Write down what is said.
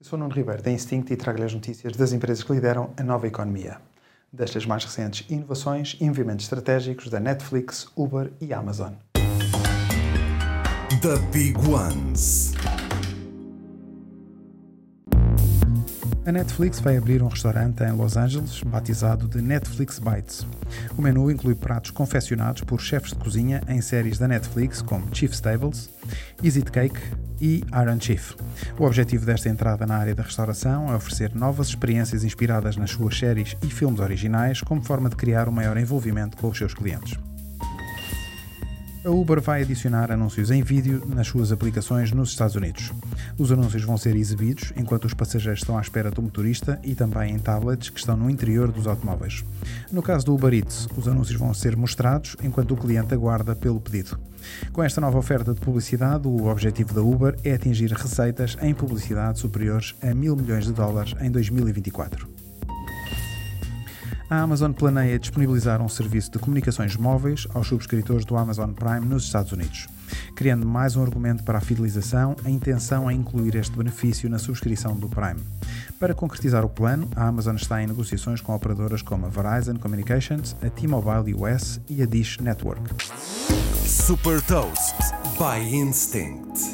Eu sou Nuno Ribeiro da Instinct e trago-lhe as notícias das empresas que lideram a nova economia. Destas mais recentes inovações e movimentos estratégicos da Netflix, Uber e Amazon. The Big Ones. A Netflix vai abrir um restaurante em Los Angeles batizado de Netflix Bites. O menu inclui pratos confeccionados por chefes de cozinha em séries da Netflix como Chief Stables, Easy Cake e Iron Chief. O objetivo desta entrada na área da restauração é oferecer novas experiências inspiradas nas suas séries e filmes originais como forma de criar um maior envolvimento com os seus clientes. A Uber vai adicionar anúncios em vídeo nas suas aplicações nos Estados Unidos. Os anúncios vão ser exibidos enquanto os passageiros estão à espera do motorista e também em tablets que estão no interior dos automóveis. No caso do Uber Eats, os anúncios vão ser mostrados enquanto o cliente aguarda pelo pedido. Com esta nova oferta de publicidade, o objetivo da Uber é atingir receitas em publicidade superiores a mil milhões de dólares em 2024 a Amazon planeia disponibilizar um serviço de comunicações móveis aos subscritores do Amazon Prime nos Estados Unidos. Criando mais um argumento para a fidelização, a intenção é incluir este benefício na subscrição do Prime. Para concretizar o plano, a Amazon está em negociações com operadoras como a Verizon Communications, a T-Mobile US e a Dish Network. Super Toast by Instinct.